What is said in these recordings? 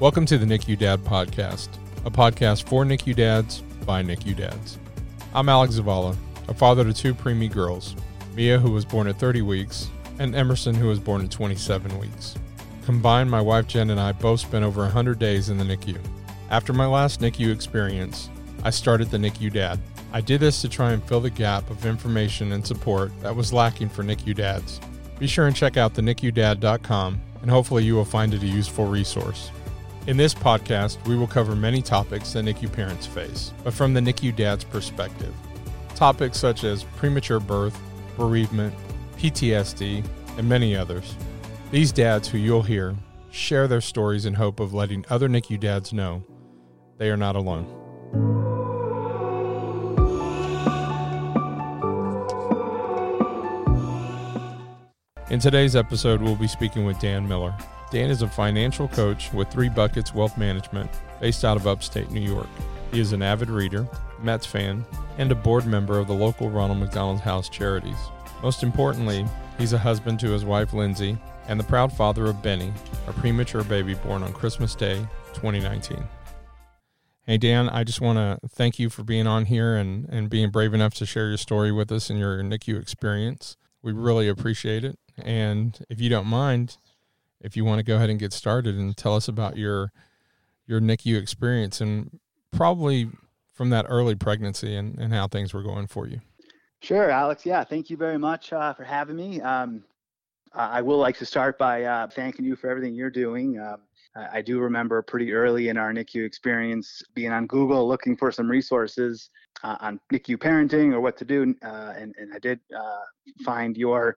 Welcome to the NICU Dad Podcast, a podcast for NICU dads by NICU dads. I'm Alex Zavala, a father to two preemie girls, Mia, who was born at 30 weeks, and Emerson, who was born at 27 weeks. Combined, my wife Jen and I both spent over 100 days in the NICU. After my last NICU experience, I started the NICU Dad. I did this to try and fill the gap of information and support that was lacking for NICU dads. Be sure and check out the NICUDad.com, and hopefully you will find it a useful resource. In this podcast, we will cover many topics that NICU parents face, but from the NICU dad's perspective. Topics such as premature birth, bereavement, PTSD, and many others. These dads who you'll hear share their stories in hope of letting other NICU dads know they are not alone. In today's episode, we'll be speaking with Dan Miller. Dan is a financial coach with Three Buckets Wealth Management based out of upstate New York. He is an avid reader, Mets fan, and a board member of the local Ronald McDonald House Charities. Most importantly, he's a husband to his wife Lindsay and the proud father of Benny, a premature baby born on Christmas Day 2019. Hey, Dan, I just want to thank you for being on here and, and being brave enough to share your story with us and your NICU experience. We really appreciate it. And if you don't mind, if you want to go ahead and get started and tell us about your your NICU experience and probably from that early pregnancy and, and how things were going for you. Sure, Alex. Yeah, thank you very much uh, for having me. Um, I will like to start by uh, thanking you for everything you're doing. Uh, I do remember pretty early in our NICU experience being on Google looking for some resources uh, on NICU parenting or what to do, uh, and, and I did uh, find your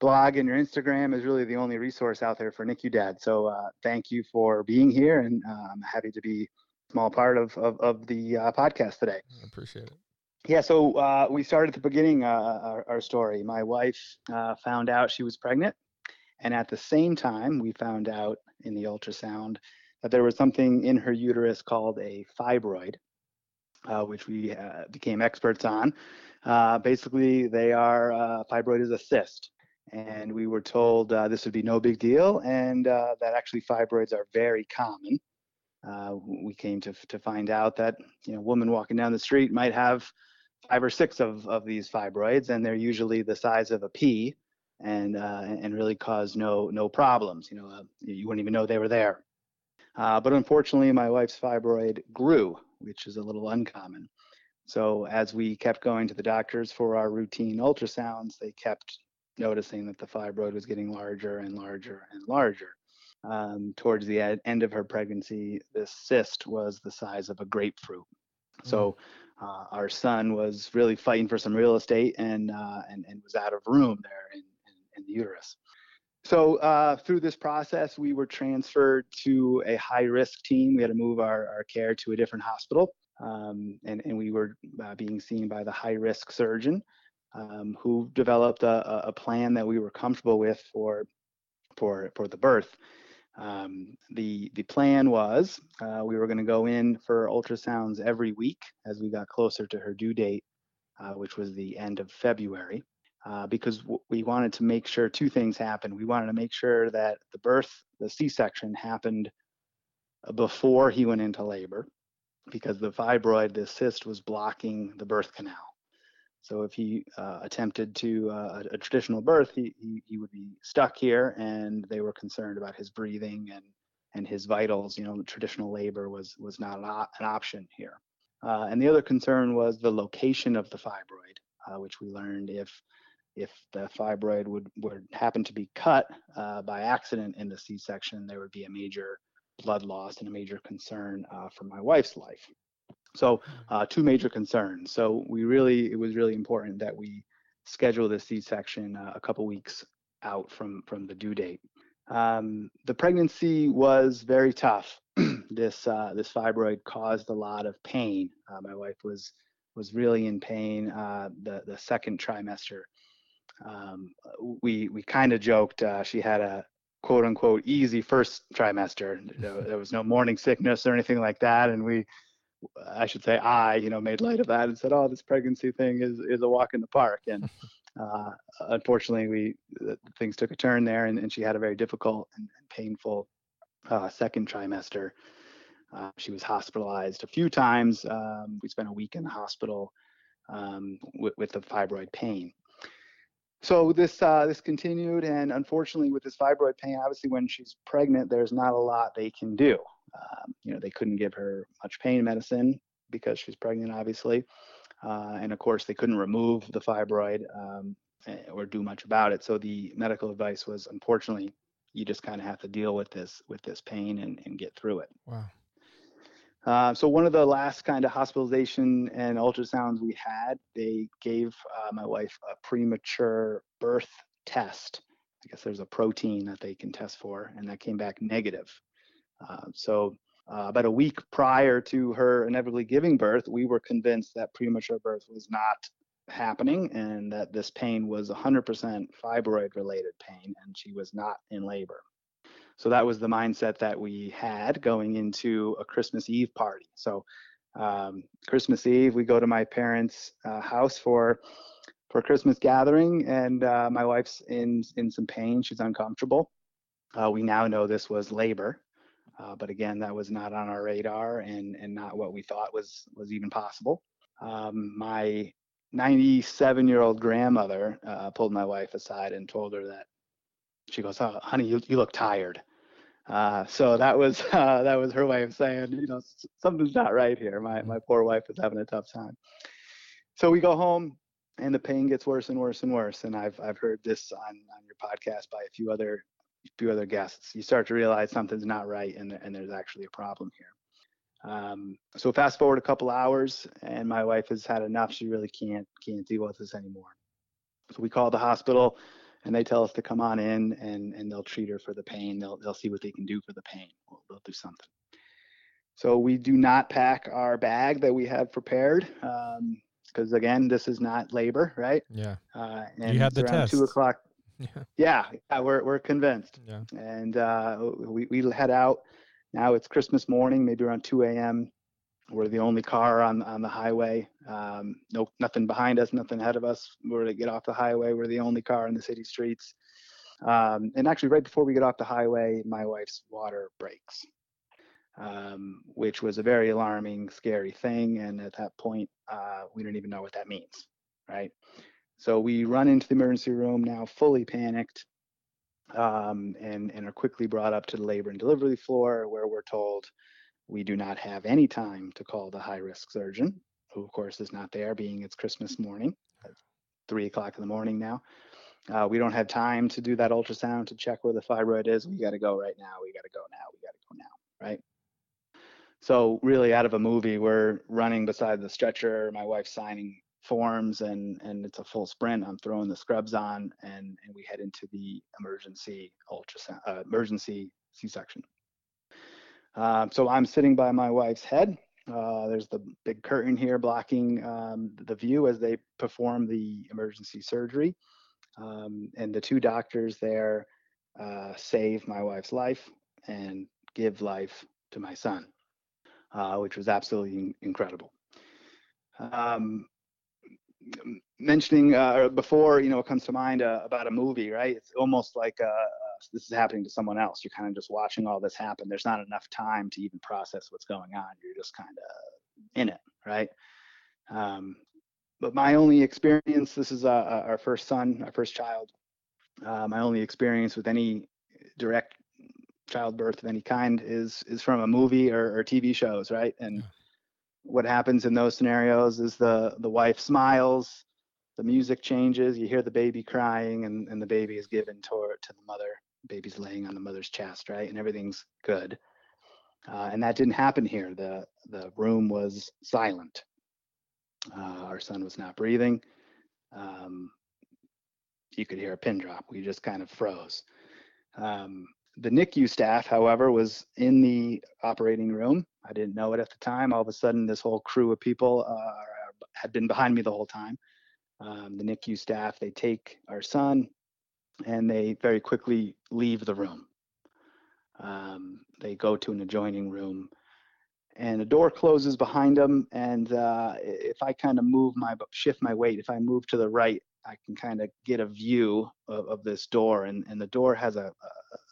blog and your Instagram is really the only resource out there for NICU Dad. So uh, thank you for being here, and uh, I'm happy to be a small part of of, of the uh, podcast today. I appreciate it. Yeah, so uh, we started at the beginning uh, our, our, story. My wife uh, found out she was pregnant, and at the same time, we found out in the ultrasound that there was something in her uterus called a fibroid, which we became experts on. basically, they are fibroid is a cyst and we were told uh, this would be no big deal and uh, that actually fibroids are very common. Uh, we came to, to find out that you know, woman walking down the street might have five or six of, of these fibroids, and they're usually the size of a pea, and uh, and really cause no no problems. You know, uh, you wouldn't even know they were there. Uh, but unfortunately, my wife's fibroid grew, which is a little uncommon. So as we kept going to the doctors for our routine ultrasounds, they kept noticing that the fibroid was getting larger and larger and larger. Um, towards the ed- end of her pregnancy, this cyst was the size of a grapefruit. So mm. uh, our son was really fighting for some real estate and uh, and, and was out of room there in, in, in the uterus. So uh, through this process, we were transferred to a high risk team. We had to move our, our care to a different hospital. Um, and, and we were uh, being seen by the high risk surgeon um, who developed a, a, plan that we were comfortable with for for for the birth. Um, the the plan was uh, we were going to go in for ultrasounds every week as we got closer to her due date, uh, which was the end of February, uh, because w- we wanted to make sure two things happened. We wanted to make sure that the birth, the C-section, happened before he went into labor, because the fibroid, the cyst, was blocking the birth canal. So if he uh, attempted to uh, a, traditional birth, he, he, he would be stuck here, and they were concerned about his breathing and and his vitals. You know, traditional labor was was not an, op- an option here. Uh, and the other concern was the location of the fibroid, uh, which we learned if if the fibroid would would happen to be cut uh, by accident in the C-section, there would be a major blood loss and a major concern uh, for my wife's life. So uh, two major concerns. So we really, it was really important that we schedule the C-section uh, a couple weeks out from from the due date. Um, the pregnancy was very tough. this uh, this fibroid caused a lot of pain. Uh, my wife was was really in pain uh, the the second trimester. Um, we we kind of joked uh, she had a quote unquote easy first trimester. There was no morning sickness or anything like that, and we I should say I, you know, made light of that and said, "Oh, this pregnancy thing is is a walk in the park." And uh, unfortunately, we things took a turn there, and, and she had a very difficult and, painful uh, second trimester. Uh, she was hospitalized a few times. Um, we spent a week in the hospital um, with, with the fibroid pain. So this uh, this continued, and unfortunately, with this fibroid pain, obviously, when she's pregnant, there's not a lot they can do. Um, you know, they couldn't give her much pain medicine because she's pregnant, obviously, uh, and of course, they couldn't remove the fibroid um, eh, or do much about it. So the medical advice was, unfortunately, you just kind of have to deal with this with this pain and, and get through it. Wow. Uh, so one of the last kind of hospitalization and ultrasounds we had, they gave uh, my wife a premature birth test. I guess there's a protein that they can test for, and that came back negative. Uh, so uh, about a week prior to her inevitably giving birth, we were convinced that premature birth was not happening and that this pain was 100% fibroid related pain and she was not in labor. So that was the mindset that we had going into a Christmas Eve party. So um, Christmas Eve, we go to my parents' uh, house for for Christmas gathering, and uh, my wife's in in some pain. She's uncomfortable. Uh, we now know this was labor, uh, but again, that was not on our radar and and not what we thought was was even possible. Um, my 97 year old grandmother uh, pulled my wife aside and told her that she goes, "Oh, honey, you, you look tired." Uh, so that was uh, that was her way of saying, you know, something's not right here. My my poor wife is having a tough time. So we go home, and the pain gets worse and worse and worse. And I've I've heard this on on your podcast by a few other few other guests. You start to realize something's not right, and and there's actually a problem here. Um, so fast forward a couple hours, and my wife has had enough. She really can't can't deal with this anymore. So we call the hospital and they tell us to come on in and and they'll treat her for the pain. They'll they'll see what they can do for the pain. They'll, they'll do something. So we do not pack our bag that we have prepared because um, again, this is not labor, right? Yeah. Uh, and you had the test. Two o'clock. Yeah. yeah. yeah, we're we're convinced. Yeah. And uh, we we head out. Now it's Christmas morning, maybe around 2 a.m. We're the only car on on the highway. Um, no, nothing behind us, nothing ahead of us. We're to get off the highway. We're the only car in the city streets. Um, and actually, right before we get off the highway, my wife's water breaks, um, which was a very alarming, scary thing. And at that point, uh, we don't even know what that means, right? So we run into the emergency room now, fully panicked, um, and and are quickly brought up to the labor and delivery floor, where we're told we do not have any time to call the high risk surgeon, who, of course, is not there, being it's Christmas morning, three o'clock in the morning now. Uh, we don't have time to do that ultrasound to check where the fibroid is. We got to go right now. We got to go now. We got to go now, right? So, really, out of a movie, we're running beside the stretcher. My wife's signing forms, and and it's a full sprint. I'm throwing the scrubs on, and and we head into the emergency ultrasound, uh, emergency C-section. Um, so I'm sitting by my wife's head. Uh, there's the big curtain here blocking um, the view as they perform the emergency surgery. Um, and the two doctors there uh, save my wife's life and give life to my son, uh, which was absolutely incredible. Um, mentioning uh, before, you know, it comes to mind uh, about a movie, right? It's almost like a, this is happening to someone else. You're kind of just watching all this happen. There's not enough time to even process what's going on. You're just kind of in it, right? Um, but my only experience, this is uh, uh, our first son, our first child. Uh, my only experience with any direct childbirth of any kind is is from a movie or, or TV shows, right? And what happens in those scenarios is the the wife smiles, the music changes, you hear the baby crying, and, and the baby is given to, to the mother baby's laying on the mother's chest, right? And everything's good. Uh, and that didn't happen here. The the room was silent. Uh, our son was not breathing. Um, you could hear a pin drop. We just kind of froze. Um, the NICU staff, however, was in the operating room. I didn't know it at the time. All of a sudden, this whole crew of people uh, had been behind me the whole time. Um, the NICU staff, they take our son, and they very quickly leave the room. Um, they go to an adjoining room, and the door closes behind them. And uh, if I kind of move my shift my weight, if I move to the right, I can kind of get a view of, of this door. And, and the door has a,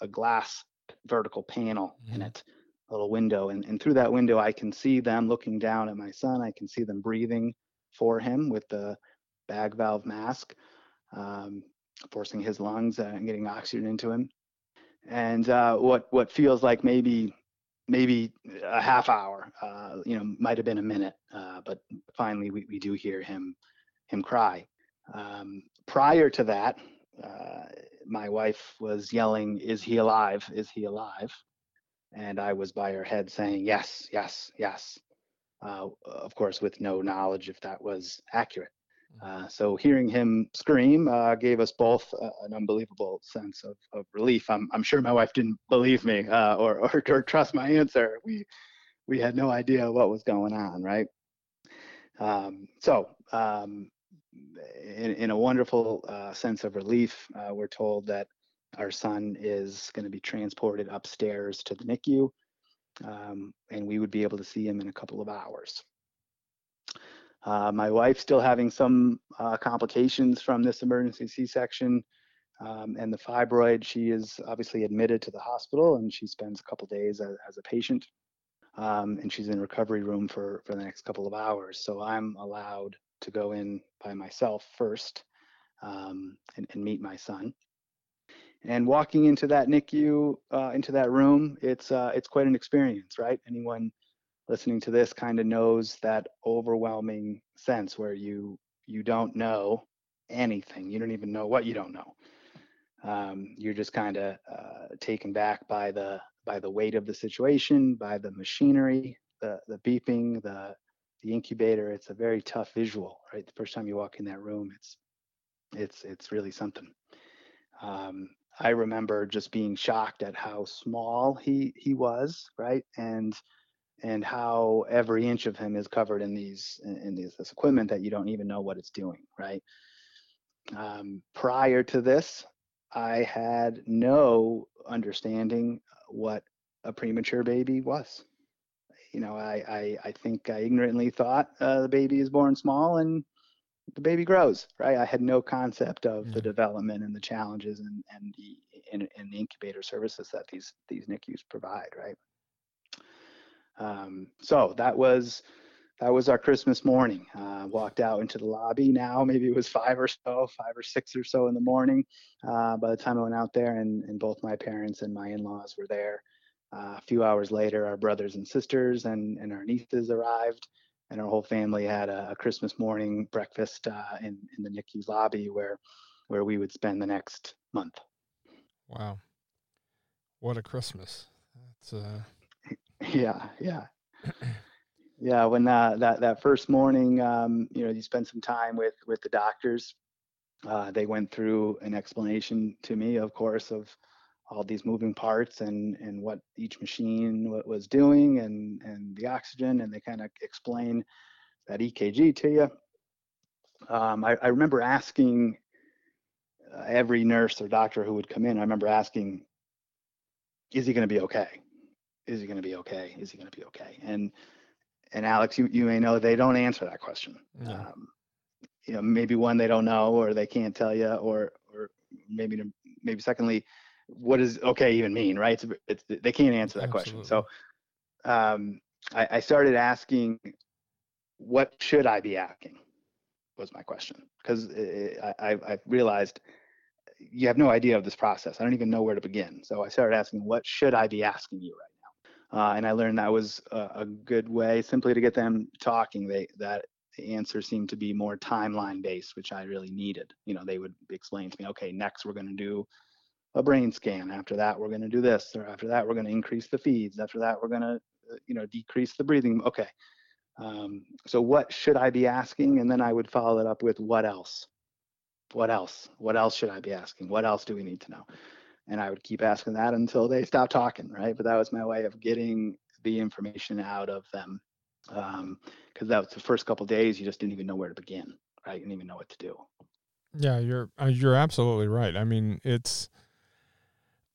a, a glass vertical panel mm-hmm. in it, a little window. And, and through that window, I can see them looking down at my son. I can see them breathing for him with the bag valve mask, um, forcing his lungs and getting oxygen into him. And uh, what what feels like maybe maybe a half hour, uh, you know, might have been a minute, uh, but finally we, we do hear him him cry. Um, prior to that, uh, my wife was yelling, "Is he alive? Is he alive?" And I was by her head saying, "Yes, yes, yes." Uh, of course, with no knowledge if that was accurate. Uh, so hearing him scream uh, gave us both uh, an unbelievable sense of, of relief. I'm, I'm sure my wife didn't believe me uh, or, or, or trust my answer. We we had no idea what was going on, right? Um, so um, in, in, a wonderful uh, sense of relief, uh, we're told that our son is going to be transported upstairs to the NICU, um, and we would be able to see him in a couple of hours. Uh, my wife still having some uh, complications from this emergency C-section um, and the fibroid. She is obviously admitted to the hospital and she spends a couple days as, as a patient. Um, and she's in recovery room for, for the next couple of hours. So I'm allowed to go in by myself first um, and, and, meet my son. And walking into that NICU, uh, into that room, it's uh, it's quite an experience, right? Anyone listening to this kind of knows that overwhelming sense where you you don't know anything you don't even know what you don't know um, you're just kind of uh, taken back by the by the weight of the situation by the machinery the the beeping the the incubator it's a very tough visual right? The first time you walk in that room it's it's it's really something. Um, i remember just being shocked at how small he he was right? And and how every inch of him is covered in these in these, this equipment that you don't even know what it's doing right? Um, prior to this i had no understanding what a premature baby was you know i i, I think i ignorantly thought uh, the baby is born small and the baby grows right i had no concept of yeah. the development and the challenges and and the and, and the incubator services that these these nicus provide right um, so that was that was our Christmas morning. Uh, walked out into the lobby. Now maybe it was five or so, five or six or so in the morning. Uh, by the time I went out there, and, and both my parents and my in-laws were there. Uh, a few hours later, our brothers and sisters and, and our nieces arrived, and our whole family had a, a Christmas morning breakfast uh, in in the NICU's lobby where where we would spend the next month. Wow, what a Christmas! That's uh yeah, yeah. yeah, when that that that first morning, um, you know, you spend some time with with the doctors. Uh, they went through an explanation to me, of course, of all these moving parts and and what each machine was doing and and the oxygen, and they kind of explain that EKG to you. Um, I, I, remember asking uh, every nurse or doctor who would come in. I remember asking, "Is he going to be okay?" is he going to be okay? Is he going to be okay? And and Alex, you, you may know they don't answer that question. Um, you know, maybe one they don't know or they can't tell you, or or maybe maybe secondly, what does okay even mean? Right? It's, it's they can't answer that Absolutely. question. So um, I, I started asking, what should I be asking? Was my question because I, I realized you have no idea of this process. I don't even know where to begin. So I started asking, what should I be asking you right now? uh, and I learned that was a, a, good way simply to get them talking. They that the answer seemed to be more timeline based, which I really needed. You know, they would explain to me, okay, next we're going to do a brain scan. After that, we're going to do this, or after that, we're going to increase the feeds. After that, we're going to, uh, you know, decrease the breathing. Okay. Um, so what should I be asking? And then I would follow it up with what else? What else? What else should I be asking? What else do we need to know? and I would keep asking that until they stopped talking, right? But that was my way of getting the information out of them, because um, that was the first couple days. You just didn't even know where to begin, right? You didn't even know what to do. Yeah, you're uh, you're absolutely right. I mean, it's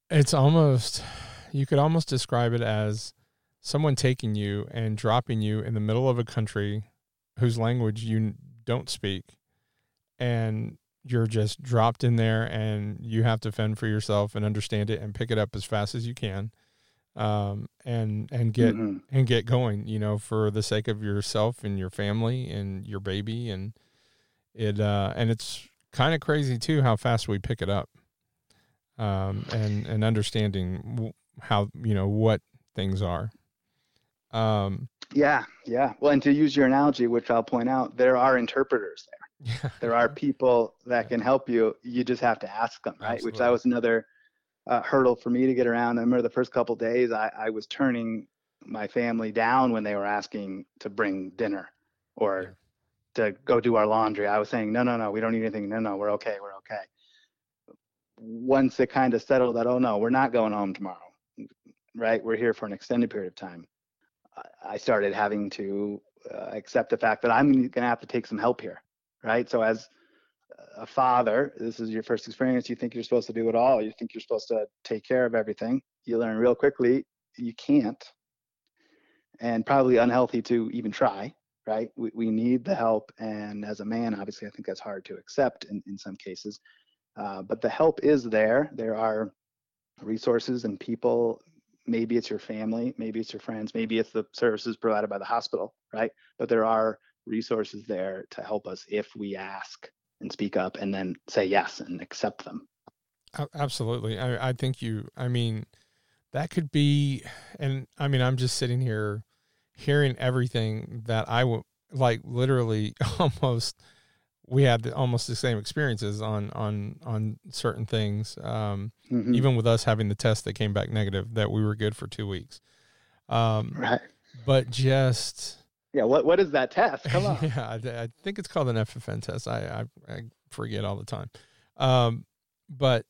it's almost you could almost describe it as someone taking you and dropping you in the middle of a country whose language you don't speak and you're just dropped in there and you have to fend for yourself and understand it and pick it up as fast as you can um, and and get mm-hmm. and get going you know for the sake of yourself and your family and your baby and it uh, and it's kind of crazy too how fast we pick it up um, and and understanding how you know what things are um, yeah yeah well and to use your analogy which i'll point out there are interpreters there yeah. there are people that can help you. You just have to ask them, right? Absolutely. Which that was another uh, hurdle for me to get around. I remember the first couple days, I, I was turning my family down when they were asking to bring dinner or yeah. to go do our laundry. I was saying, no, no, no, we don't need anything. No, no, we're okay. We're okay. Once it kind of settled that, oh no, we're not going home tomorrow, right? We're here for an extended period of time. I started having to uh, accept the fact that I'm going to have to take some help here right? So as a father, this is your first experience. You think you're supposed to do it all. You think you're supposed to take care of everything. You learn real quickly you can't, and probably unhealthy to even try. Right? We we need the help, and as a man, obviously, I think that's hard to accept in in some cases. Uh, but the help is there. There are resources and people. Maybe it's your family, maybe it's your friends, maybe it's the services provided by the hospital, right? But there are resources there to help us if we ask and speak up and then say yes and accept them. Absolutely. I, I think you, I mean, that could be, and I mean, I'm just sitting here hearing everything that I would like literally almost, we had almost the same experiences on, on, on certain things. Um, mm-hmm. even with us having the test that came back negative that we were good for two weeks. Um, right. But just, yeah, what what is that test? Come on. yeah, I, I, think it's called an FFN test. I I, I forget all the time, um, but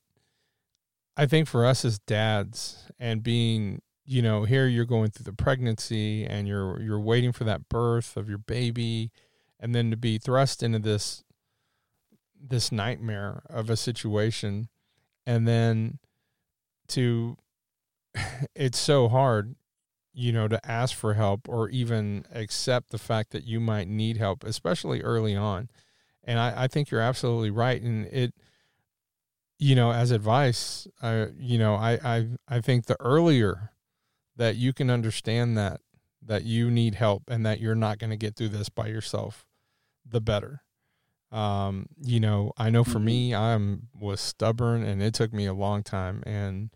I think for us as dads and being, you know, here you're going through the pregnancy and you're you're waiting for that birth of your baby, and then to be thrust into this this nightmare of a situation, and then to it's so hard you know, to ask for help or even accept the fact that you might need help, especially early on. And I, I think you're absolutely right. And it, you know, as advice, i you know, I, I, I think the earlier that you can understand that, that you need help and that you're not going to get through this by yourself, the better. Um, you know, I know for me, mm-hmm. I'm was stubborn and it took me a long time and,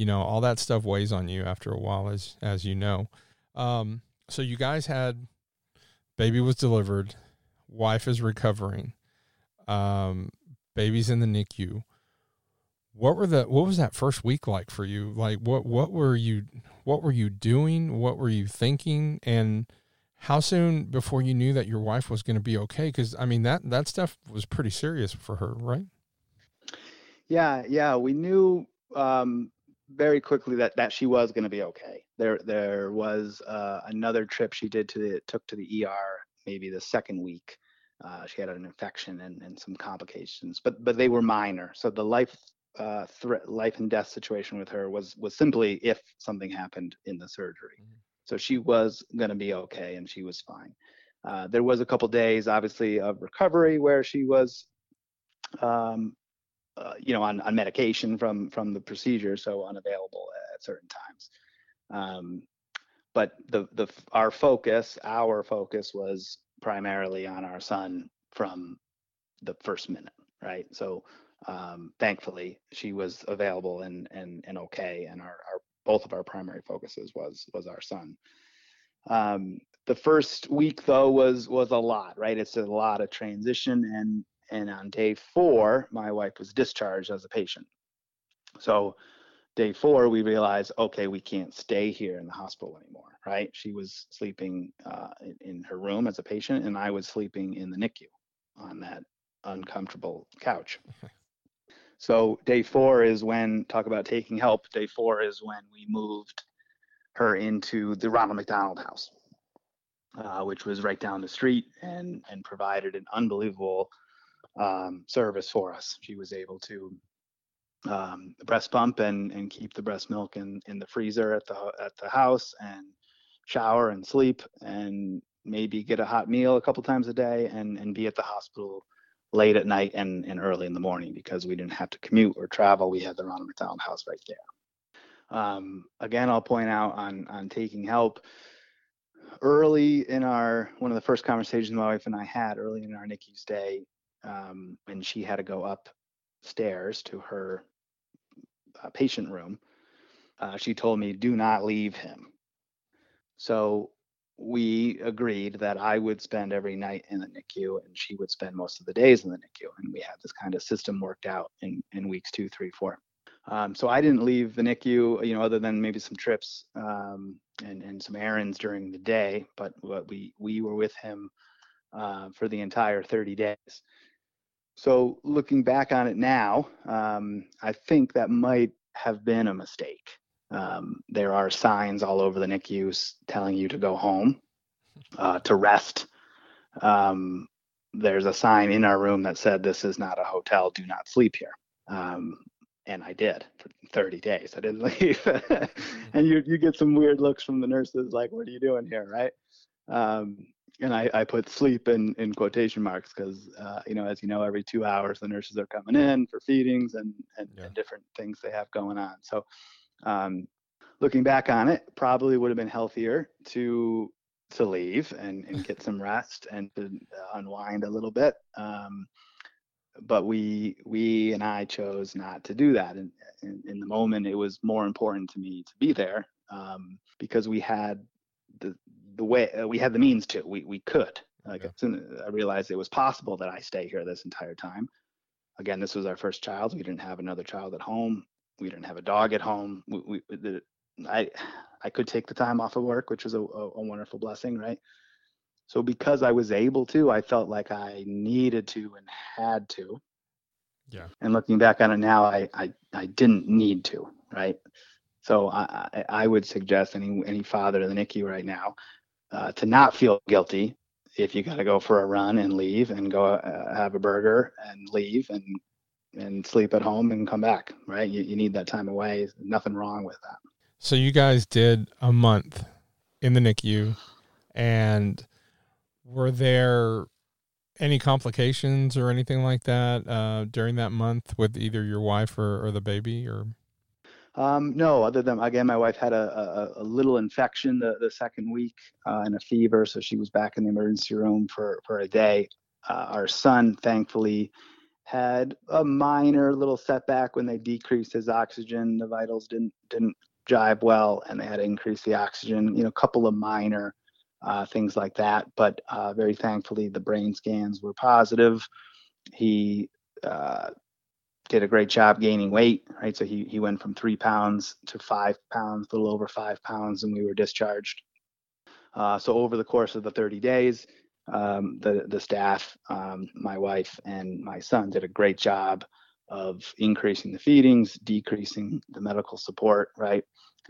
you know all that stuff weighs on you after a while as as you know. Um, so you guys had baby was delivered wife is recovering um, baby's in the nicu. What were the what was that first week like for you? Like what what were you what were you doing? What were you thinking? And how soon before you knew that your wife was going to be okay because i mean that that stuff was pretty serious for her right yeah yeah we knew um, very quickly that that she was going to be okay. There there was uh, another trip she did to the took to the ER maybe the second week. Uh, she had an infection and, and some complications, but but they were minor. So the life uh, threat, life and death situation with her was was simply if something happened in the surgery. Mm-hmm. So she was going to be okay, and she was fine. Uh, there was a couple days, obviously, of recovery where she was um, uh, you know, on, on medication from from the procedure, so unavailable at certain times. Um, but the the our focus, our focus was primarily on our son from the first minute, right? So um, thankfully, she was available and and and okay, and our, our both of our primary focuses was was our son. Um, the first week though was was a lot, right? It's a lot of transition and and on day four, my wife was discharged as a patient. So day four, we realized, okay, we can't stay here in the hospital anymore, right? She was sleeping uh, in, in her room as a patient, and I was sleeping in the NICU on that uncomfortable couch. so day four is when, talk about taking help, day four is when we moved her into the Ronald McDonald House. Uh, which was right down the street and and provided an unbelievable um, service for us. She was able to um, breast pump and, and keep the breast milk in, in the freezer at the at the house and shower and sleep and maybe get a hot meal a couple times a day and, and be at the hospital late at night and, and early in the morning because we didn't have to commute or travel. We had the Ronald McDonald House right there. Um, again, I'll point out on on taking help early in our one of the first conversations my wife and I had early in our NICU stay, um, when she had to go upstairs to her uh, patient room. Uh, she told me, "Do not leave him." So we agreed that I would spend every night in the NICU and she would spend most of the days in the NICU. And we had this kind of system worked out in, in weeks two, three, four. Um, so I didn't leave the NICU, you know, other than maybe some trips um, and, and some errands during the day, but we, we were with him uh, for the entire 30 days. So looking back on it now, um, I think that might have been a mistake. Um, there are signs all over the NICUs telling you to go home, uh, to rest. Um, there's a sign in our room that said, This is not a hotel, do not sleep here. Um, and I did for 30 days. I didn't leave. and you, you get some weird looks from the nurses like, What are you doing here? Right. Um, and I, I put sleep in, in quotation marks because, uh, you know, as you know, every two hours the nurses are coming in for feedings and, and, yeah. and different things they have going on. So, um, looking back on it, probably would have been healthier to to leave and, and get some rest and to unwind a little bit. Um, but we we and I chose not to do that. And in, in, the moment, it was more important to me to be there um, because we had the the way uh, we had the means to. We we could. Like yeah. as soon as I realized it was possible that I stay here this entire time. Again, this was our first child. We didn't have another child at home we didn't have a dog at home. We, we the, I I could take the time off of work, which was a, a, a, wonderful blessing, right? So because I was able to, I felt like I needed to and had to. Yeah. And looking back on it now, I I, I didn't need to, right? So I, I, would suggest any any father in the NICU right now uh, to not feel guilty if you got to go for a run and leave and go uh, have a burger and leave and and sleep at home and come back, right? You, you need that time away. nothing wrong with that. So you guys did a month in the NICU and were there any complications or anything like that uh, during that month with either your wife or, or the baby or? Um, no, other than again, my wife had a, a, a little infection the, the second week uh, and a fever, so she was back in the emergency room for for a day. Uh, our son, thankfully, had a minor little setback when they decreased his oxygen. The vitals didn't didn't jive well, and they had to increase the oxygen. You know, a couple of minor uh, things like that. But uh, very thankfully, the brain scans were positive. He uh, did a great job gaining weight. Right, so he he went from three pounds to five pounds, a little over five pounds, and we were discharged. Uh, so over the course of the 30 days, um, the the staff, um, my wife and my son did a great job of increasing the feedings, decreasing the medical support, right,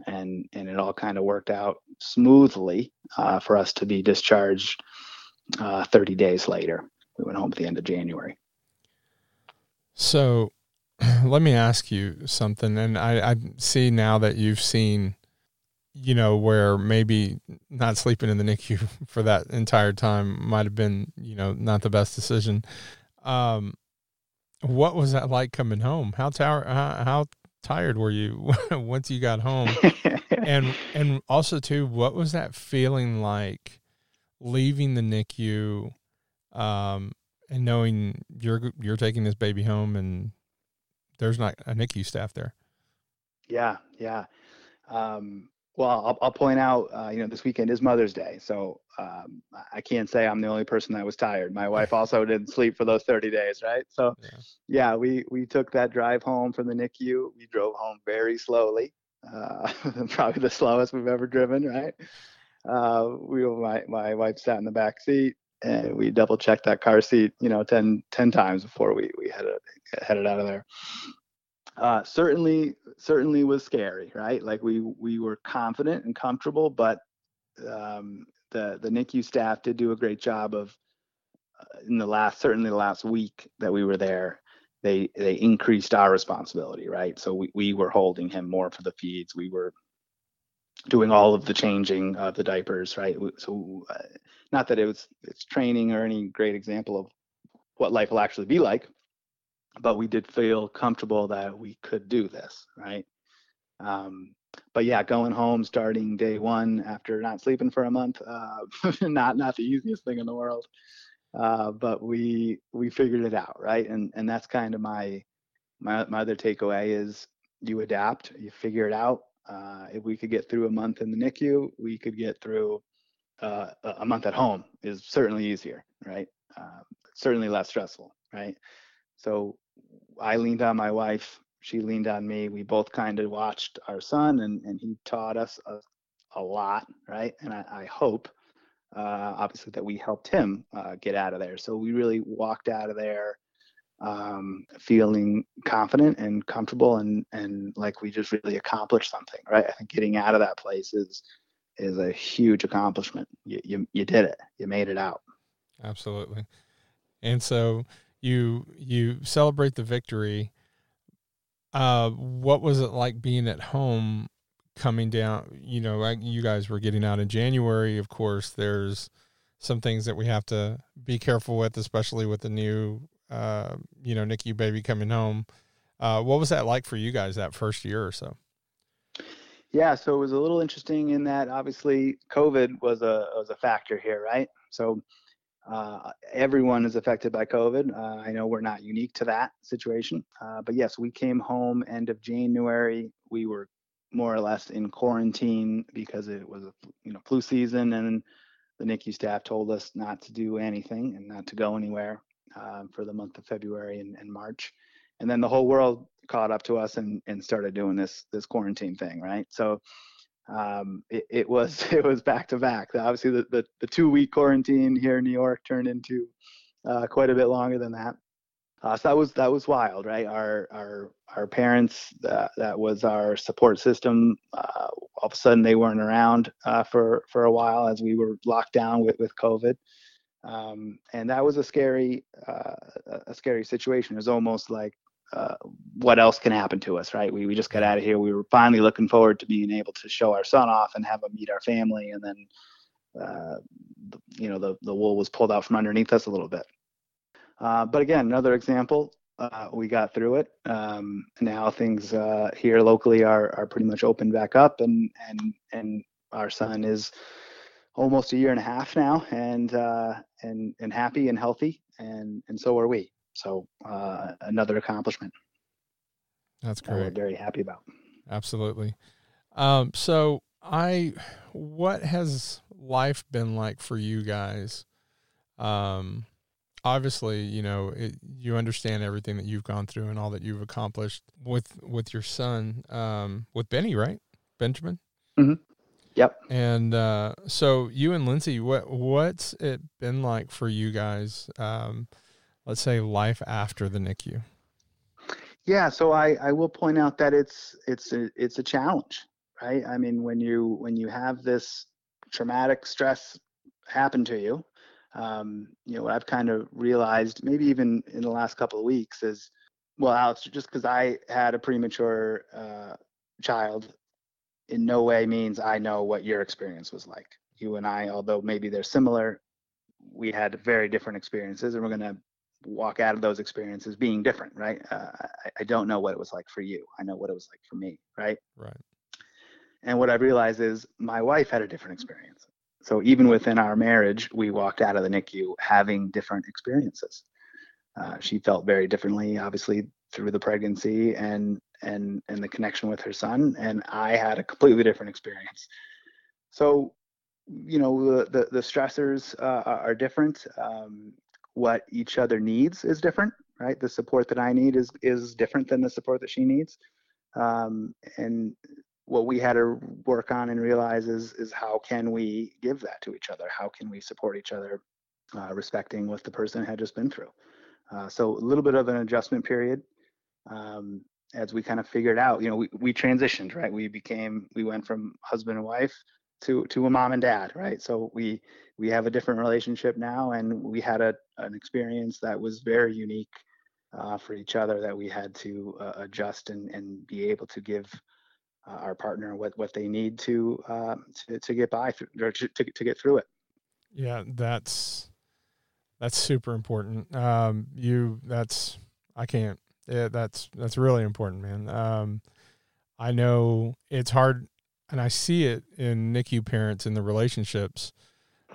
and and it all kind of worked out smoothly uh, for us to be discharged uh, 30 days later. We went home at the end of January. So, let me ask you something, and I, I see now that you've seen you know, where maybe not sleeping in the NICU for that entire time might have been, you know, not the best decision. Um, what was that like coming home? How tower, how, how tired were you once you got home? and and also too, what was that feeling like leaving the NICU, um, and knowing you're you're taking this baby home and there's not a NICU staff there? Yeah, yeah. Um, well, I'll, I'll point out, uh, you know, this weekend is Mother's Day, so um, I can't say I'm the only person that was tired. My wife also didn't sleep for those 30 days, right? So, yeah, yeah we we took that drive home from the NICU. We drove home very slowly, uh, probably the slowest we've ever driven, right? Uh, we my my wife sat in the back seat, and we double checked that car seat, you know, 10, 10 times before we we headed headed out of there uh, certainly certainly was scary, right? Like we we were confident and comfortable, but um, the the NICU staff did do a great job of uh, in the last certainly the last week that we were there. They they increased our responsibility, right? So we we were holding him more for the feeds. We were doing all of the changing of the diapers, right? So uh, not that it was it's training or any great example of what life will actually be like, but we did feel comfortable that we could do this, right? Um, but yeah, going home starting day one after not sleeping for a month, uh, not not the easiest thing in the world. Uh, but we we figured it out, right? And and that's kind of my my my other takeaway is you adapt, you figure it out. Uh, if we could get through a month in the NICU, we could get through uh, a month at home. Is certainly easier, right? Um, certainly less stressful, right? So I leaned on my wife. She leaned on me. We both kind of watched our son, and and he taught us a, a lot, right? And I, I hope, uh, obviously, that we helped him uh, get out of there. So we really walked out of there um, feeling confident and comfortable and and like we just really accomplished something right i think getting out of that place is is a huge accomplishment you you, you did it you made it out absolutely and so you you celebrate the victory uh what was it like being at home coming down you know you guys were getting out in january of course there's some things that we have to be careful with especially with the new uh, you know, NICU baby coming home. Uh, what was that like for you guys that first year or so? Yeah, so it was a little interesting in that obviously COVID was a was a factor here, right? So uh, everyone is affected by COVID. Uh, I know we're not unique to that situation, uh, but yes, we came home end of January. We were more or less in quarantine because it was a you know flu season, and the NICU staff told us not to do anything and not to go anywhere uh, for the month of February and, and, March, and then the whole world caught up to us and, and started doing this this quarantine thing, right? So um, it, it, was it was back to back. Obviously, the, the, the two week quarantine here in New York turned into uh, quite a bit longer than that. Uh, so that was that was wild, right? Our our our parents that that was our support system. Uh, all of a sudden, they weren't around uh, for for a while as we were locked down with with COVID um, and that was a scary uh, a scary situation. It was almost like uh, what else can happen to us, right? We we just got out of here. We were finally looking forward to being able to show our son off and have him meet our family, and then uh, you know the the wool was pulled out from underneath us a little bit. Uh, but again, another example. Uh, we got through it. Um, now things uh, here locally are are pretty much open back up, and and and our son is almost a year and a half now, and and and happy and healthy, and and so are we. So uh, another accomplishment. That's great. we're very happy about. Absolutely. Um, so I, what has life been like for you guys? Um, obviously, you know, it, you understand everything that you've gone through and all that you've accomplished with with your son, um, with Benny, right, Benjamin? Mm-hmm. Yep. And uh, so you and Lindsay, what what's it been like for you guys? Um, let's say life after the NICU. Yeah, so I, I will point out that it's it's a, it's a challenge, right? I mean, when you when you have this traumatic stress happen to you, um, you know what I've kind of realized, maybe even in the last couple of weeks, is well, Alex, just because I had a premature uh, child in no way means I know what your experience was like. You and I, although maybe they're similar, we had very different experiences, and we're going to walk out of those experiences being different, right? Uh, I, I, don't know what it was like for you. I know what it was like for me, right? Right. And what I realized is my wife had a different experience. So even within our marriage, we walked out of the NICU having different experiences. Uh, she felt very differently, obviously, through the pregnancy and and and the connection with her son and i had a completely different experience so you know the the, the stressors uh, are different um, what each other needs is different right? The support that i need is is different than the support that she needs. Um, and what we had to work on and realize is is how can we give that to each other? How can we support each other uh, respecting what the person had just been through? Uh, so a little bit of an adjustment period um, as we kind of figured out, you know, we, we transitioned, right? We became, we went from husband and wife to to a mom and dad, right? So we we have a different relationship now, and we had a an experience that was very unique uh, for each other that we had to uh, adjust and and be able to give uh, our partner what what they need to uh, to, to get by through, or to, to to get through it. Yeah, that's That's super important. Um, you, that's, I can't, yeah, that's, that's really important, man. Um, I know it's hard and I see it in NICU parents in the relationships.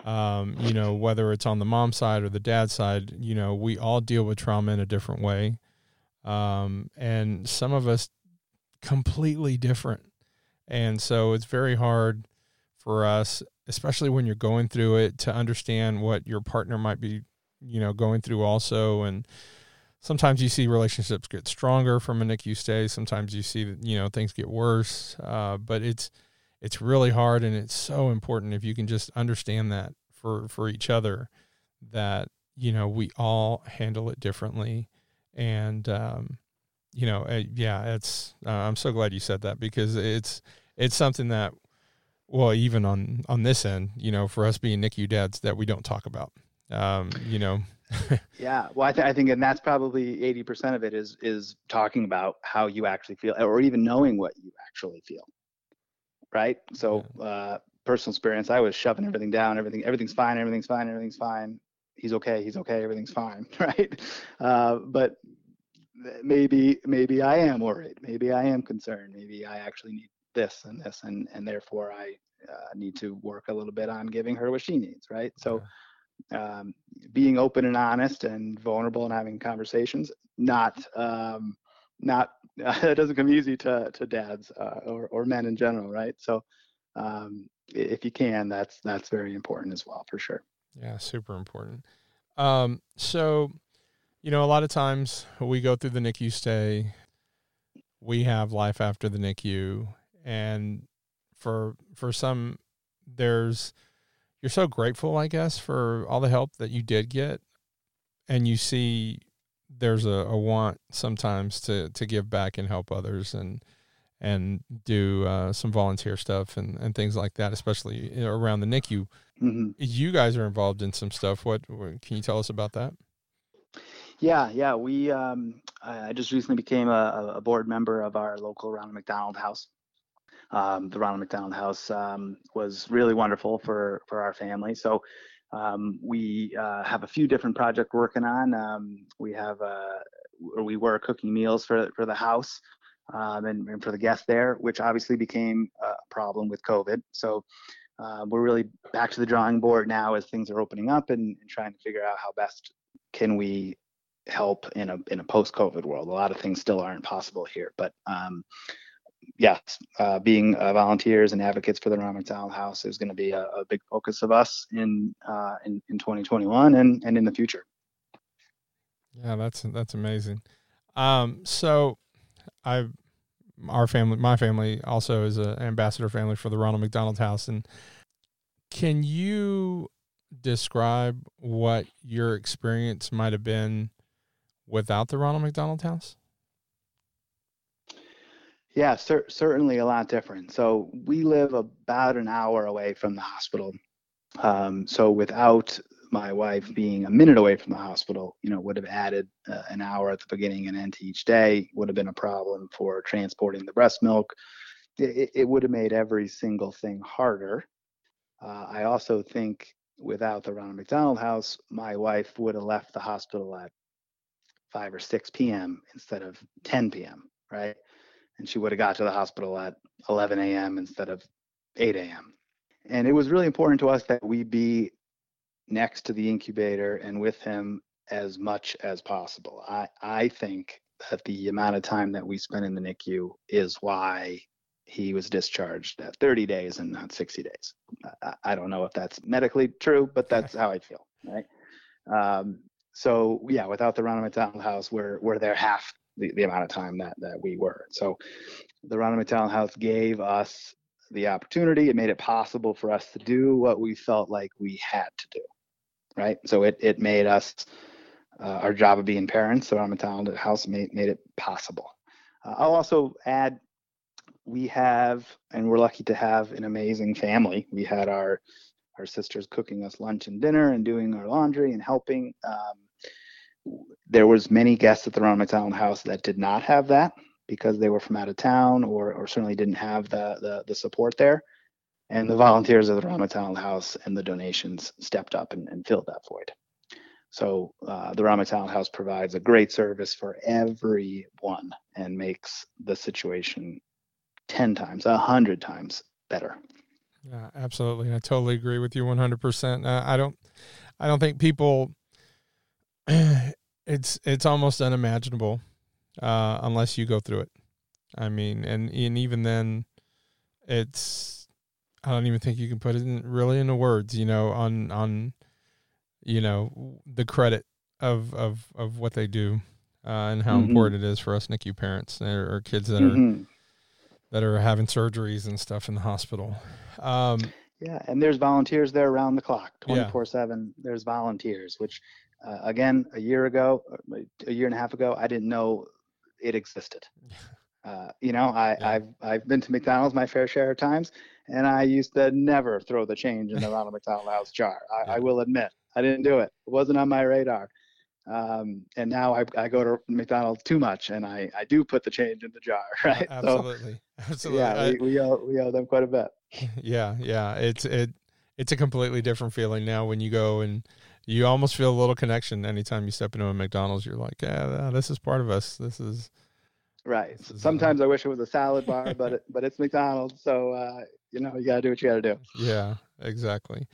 Um, you know, whether it's on the mom side or the dad side, you know, we all deal with trauma in a different way. Um, and some of us completely different. And so it's very hard for us, especially when you're going through it, to understand what your partner might be, you know, going through also. And sometimes you see relationships get stronger from a NICU stay. Sometimes you see, you know, things get worse. Uh, but it's, it's really hard and it's so important if you can just understand that for for each other that you know we all handle it differently. And um, you know uh, yeah it's uh, i'm so glad you said that because it's it's something that well even on on this end you know for us being nicu dads that we don't talk about um, you know. Yeah well I, th- I think and that's probably 80% of it is is talking about how you actually feel or even knowing what you actually feel right? So uh, personal experience, I was shoving everything down, everything, everything's fine, everything's fine, everything's fine. He's okay, he's okay, everything's fine, right? Uh, but maybe, maybe I am worried, maybe I am concerned, maybe I actually need this and this, and and therefore I uh, need to work a little bit on giving her what she needs, right? So. Um, being open and honest and vulnerable and having conversations, not um, not it doesn't come easy to to dads uh, or or men in general, right? So um, if you can, that's that's very important as well, for sure. Yeah, super important. Um, so, you know, a lot of times we go through the NICU stay, we have life after the NICU, and for for some, there's you're so grateful, I guess, for all the help that you did get, and you see there's a, a want sometimes to to give back and help others and and do uh, some volunteer stuff and, and things like that, especially around the NICU. Mm-hmm. You guys are involved in some stuff. What, what, can you tell us about that? Yeah, yeah. We um, I just recently became a, a, board member of our local Ronald McDonald House. Um, the Ronald McDonald House um, was really wonderful for for our family. So um, we uh, have a few different projects working on. Um, we have, uh, we were cooking meals for for the house um, and, and, for the guests there, which obviously became a problem with COVID. So uh, we're really back to the drawing board now as things are opening up and, and trying to figure out how best can we help in a in a post-COVID world. A lot of things still aren't possible here, but yes, uh, being uh, volunteers and advocates for the Ronald McDonald House is going to be a, a, big focus of us in, uh, in in 2021 and and in the future. Yeah, that's that's amazing. Um, so, I, our family, my family also is an ambassador family for the Ronald McDonald House, and can you describe what your experience might have been without the Ronald McDonald House? Yeah, cer- certainly a lot different. So we live about an hour away from the hospital. Um, so without my wife being a minute away from the hospital, you know, would have added uh, an hour at the beginning and end to each day. Would have been a problem for transporting the breast milk. It, it would have made every single thing harder. Uh, I also think without the Ronald McDonald House, my wife would have left the hospital at 5 or 6 p.m. instead of 10 p.m. Right and she would have got to the hospital at 11 a.m. instead of 8 a.m. And it was really important to us that we be next to the incubator and with him as much as possible. I, I think that the amount of time that we spent in the NICU is why he was discharged at 30 days and not 60 days. I, I don't know if that's medically true, but that's how I feel, right? Um, so yeah, without the Ronald McDonald House, we're we're there half the, the amount of time that that we were. So the Ronald McDonald House gave us the opportunity. It made it possible for us to do what we felt like we had to do, right? So it it made us uh, our job of being parents. The Ronald McDonald House made made it possible. Uh, I'll also add we have and we're lucky to have an amazing family. We had our our sisters cooking us lunch and dinner and doing our laundry and helping. Um, there was many guests at the Ronald McDonald House that did not have that because they were from out of town or, or certainly didn't have the, the, the support there. And the volunteers of the Ronald McDonald House and the donations stepped up and, and filled that void. So uh, the Ronald McDonald House provides a great service for everyone and makes the situation ten times, a hundred times better. Yeah, absolutely. I totally agree with you 100%. Uh, I don't I don't think people it's it's almost unimaginable uh, unless you go through it. I mean, and and even then it's I don't even think you can put it in, really into words, you know, on on you know, the credit of of of what they do. Uh, and how mm-hmm. important it is for us NICU parents or, or kids that mm-hmm. are that are having surgeries and stuff in the hospital. Um, yeah, and there's volunteers there around the clock, twenty four seven. There's volunteers, which, uh, again, a year ago, uh, a year and a half ago, I didn't know it existed. Uh, you know, I, yeah. I've I've been to McDonald's my fair share of times, and I used to never throw the change in the Ronald McDonald House jar. I, yeah. I will admit, I didn't do it. It wasn't on my radar. Um, and now I, I go to McDonald's too much, and I, I do put the change in the jar, right? Absolutely, so, absolutely. Yeah, I, we, we owe we owe them quite a bit. Yeah, yeah. It's it it's a completely different feeling now when you go and you almost feel a little connection anytime you step into a McDonald's. You're like, yeah, this is part of us. This is right. This is, uh, Sometimes I wish it was a salad bar, but it, but it's McDonald's, so uh, you know you got to do what you got to do. Yeah, exactly.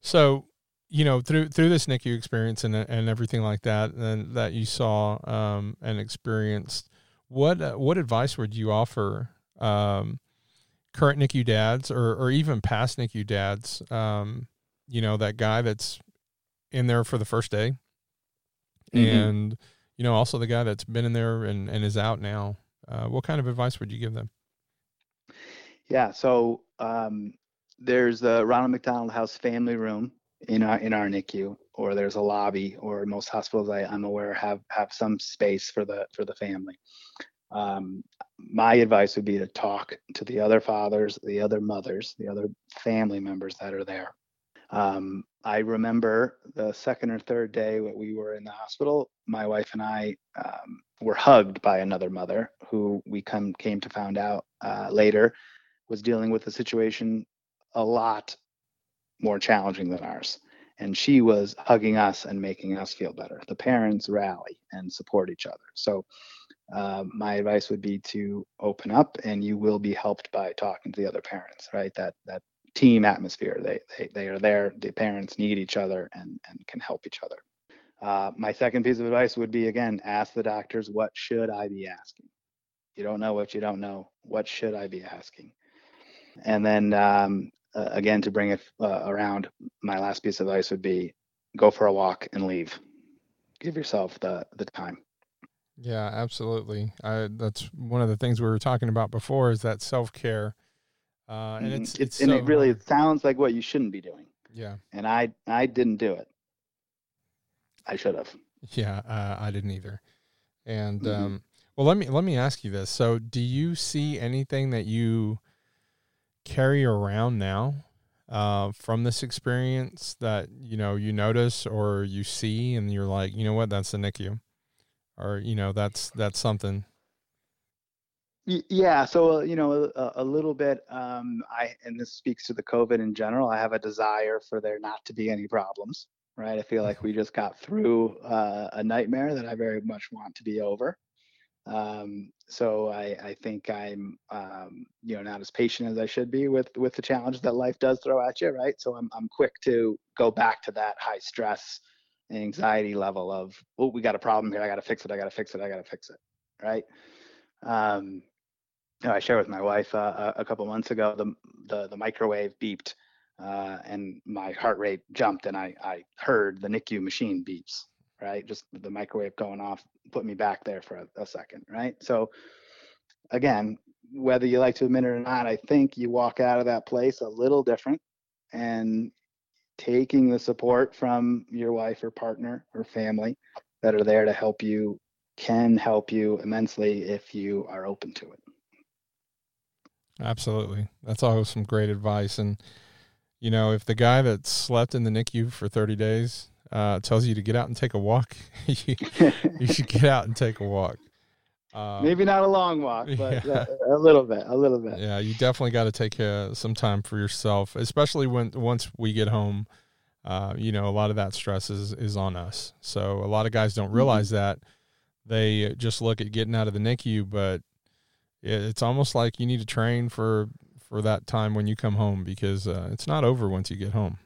So you know through through this NICU experience and and everything like that and that you saw um, and experienced, what uh, what advice would you offer um, current NICU dads or or even past NICU dads? Um, you know that guy that's in there for the first day, mm-hmm. and you know also the guy that's been in there and and is out now. Uh, what kind of advice would you give them? Yeah, so um, there's the Ronald McDonald House family room in our in our NICU, or there's a lobby, or most hospitals I, I'm aware have have some space for the for the family. Um, my advice would be to talk to the other fathers, the other mothers, the other family members that are there. Um, I remember the second or third day that we were in the hospital, my wife and I um, were hugged by another mother who we come came to find out uh, later was dealing with a situation a lot more challenging than ours. And she was hugging us and making us feel better. The parents rally and support each other. So, uh, my advice would be to open up, and you will be helped by talking to the other parents. Right? That that team atmosphere. They they they are there. The parents need each other and and can help each other. Uh, my second piece of advice would be again, ask the doctors, what should I be asking? You don't know what you don't know. What should I be asking? And then um, uh, again, to bring it uh, around, my last piece of advice would be go for a walk and leave. Give yourself the the time. Yeah, absolutely. I, that's one of the things we were talking about before is that self care, uh, and mm-hmm. it's, it's, and so it really it sounds like what you shouldn't be doing. Yeah, and I I didn't do it. I should have. Yeah, uh, I didn't either. And mm-hmm. um, well, let me let me ask you this. So, do you see anything that you carry around now uh, from this experience that you know you notice or you see and you're like you know what that's the nicu or you know that's that's something yeah so you know a, a little bit um, i and this speaks to the covid in general i have a desire for there not to be any problems right i feel like we just got through uh, a nightmare that i very much want to be over um, so I, I think I'm, um, you know, not as patient as I should be with with the challenges that life does throw at you, right? So I'm I'm quick to go back to that high stress anxiety level of, oh, we got a problem here. I got to fix it. I got to fix it. I got to fix it, right? Um, know, I shared with my wife uh, a couple months ago. The the the microwave beeped, uh, and my heart rate jumped, and I I heard the NICU machine beeps, right? Just the microwave going off put me back there for a, a second, right? So again, whether you like to admit it or not, I think you walk out of that place a little different and taking the support from your wife or partner or family that are there to help you can help you immensely if you are open to it. Absolutely. That's always some great advice. And, you know, if the guy that slept in the NICU for 30 days uh, tells you to get out and take a walk, you, you, should get out and take a walk. Uh, Maybe not a long walk, but yeah. a, a little bit, a little bit. Yeah, you definitely got to take uh, some time for yourself, especially when once we get home. uh, you know, a lot of that stress is, is on us. So a lot of guys don't mm-hmm. realize mm-hmm. that. They just look at getting out of the NICU, but it's almost like you need to train for for that time when you come home because uh, it's not over once you get home.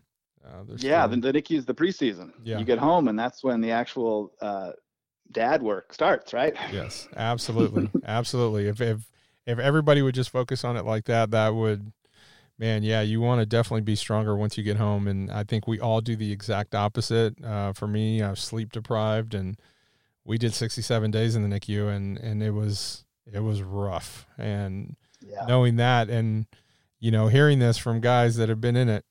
Uh, yeah, still... the, the NICU is the preseason. Yeah. You get home, and that's when the actual uh, dad work starts, right? Yes, absolutely, absolutely. If if if everybody would just focus on it like that, that would man, yeah, you want to definitely be stronger once you get home. And I think we all do the exact opposite. Uh, for me, I was sleep deprived, and we did 67 days in the NICU, and and it was it was rough. And yeah. knowing that, and you know, hearing this from guys that have been in it,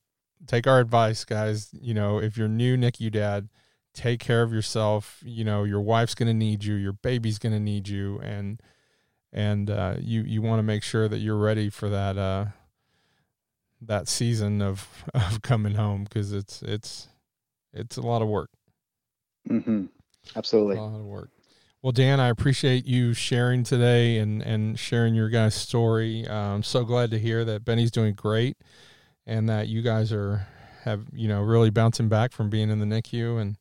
take our advice, guys. You know, if you're new NICU dad, take care of yourself. You know, your wife's going to need you, your baby's going to need you, and and uh, you you want to make sure that you're ready for that uh, that season of of coming home because it's it's it's a lot of work. Mm-hmm. Absolutely, a lot of work. Well, Dan, I appreciate you sharing today and and sharing your guys' story. Uh, I'm so glad to hear that Benny's doing great, and that you guys are have you know really bouncing back from being in the NICU and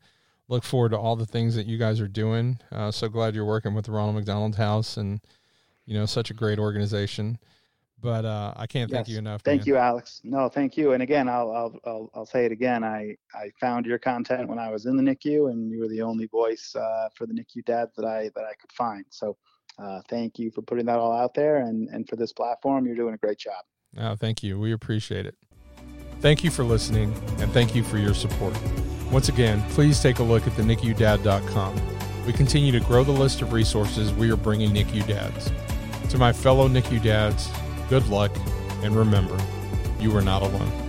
look forward to all the things that you guys are doing. Uh, so glad you're working with the Ronald McDonald House and you know such a great organization. But uh, I can't thank you enough. Thank man. you, Alex. No, thank you. And again, I'll, I'll I'll I'll say it again. I I found your content when I was in the NICU, and you were the only voice uh, for the NICU dads that I that I could find. So. Uh, thank you for putting that all out there and, and for this platform. You're doing a great job. Oh, thank you. We appreciate it. Thank you for listening and thank you for your support. Once again, please take a look at the NICUDad.com. We continue to grow the list of resources we are bringing NICU dads. To my fellow NICU dads, good luck, and remember, you are not alone.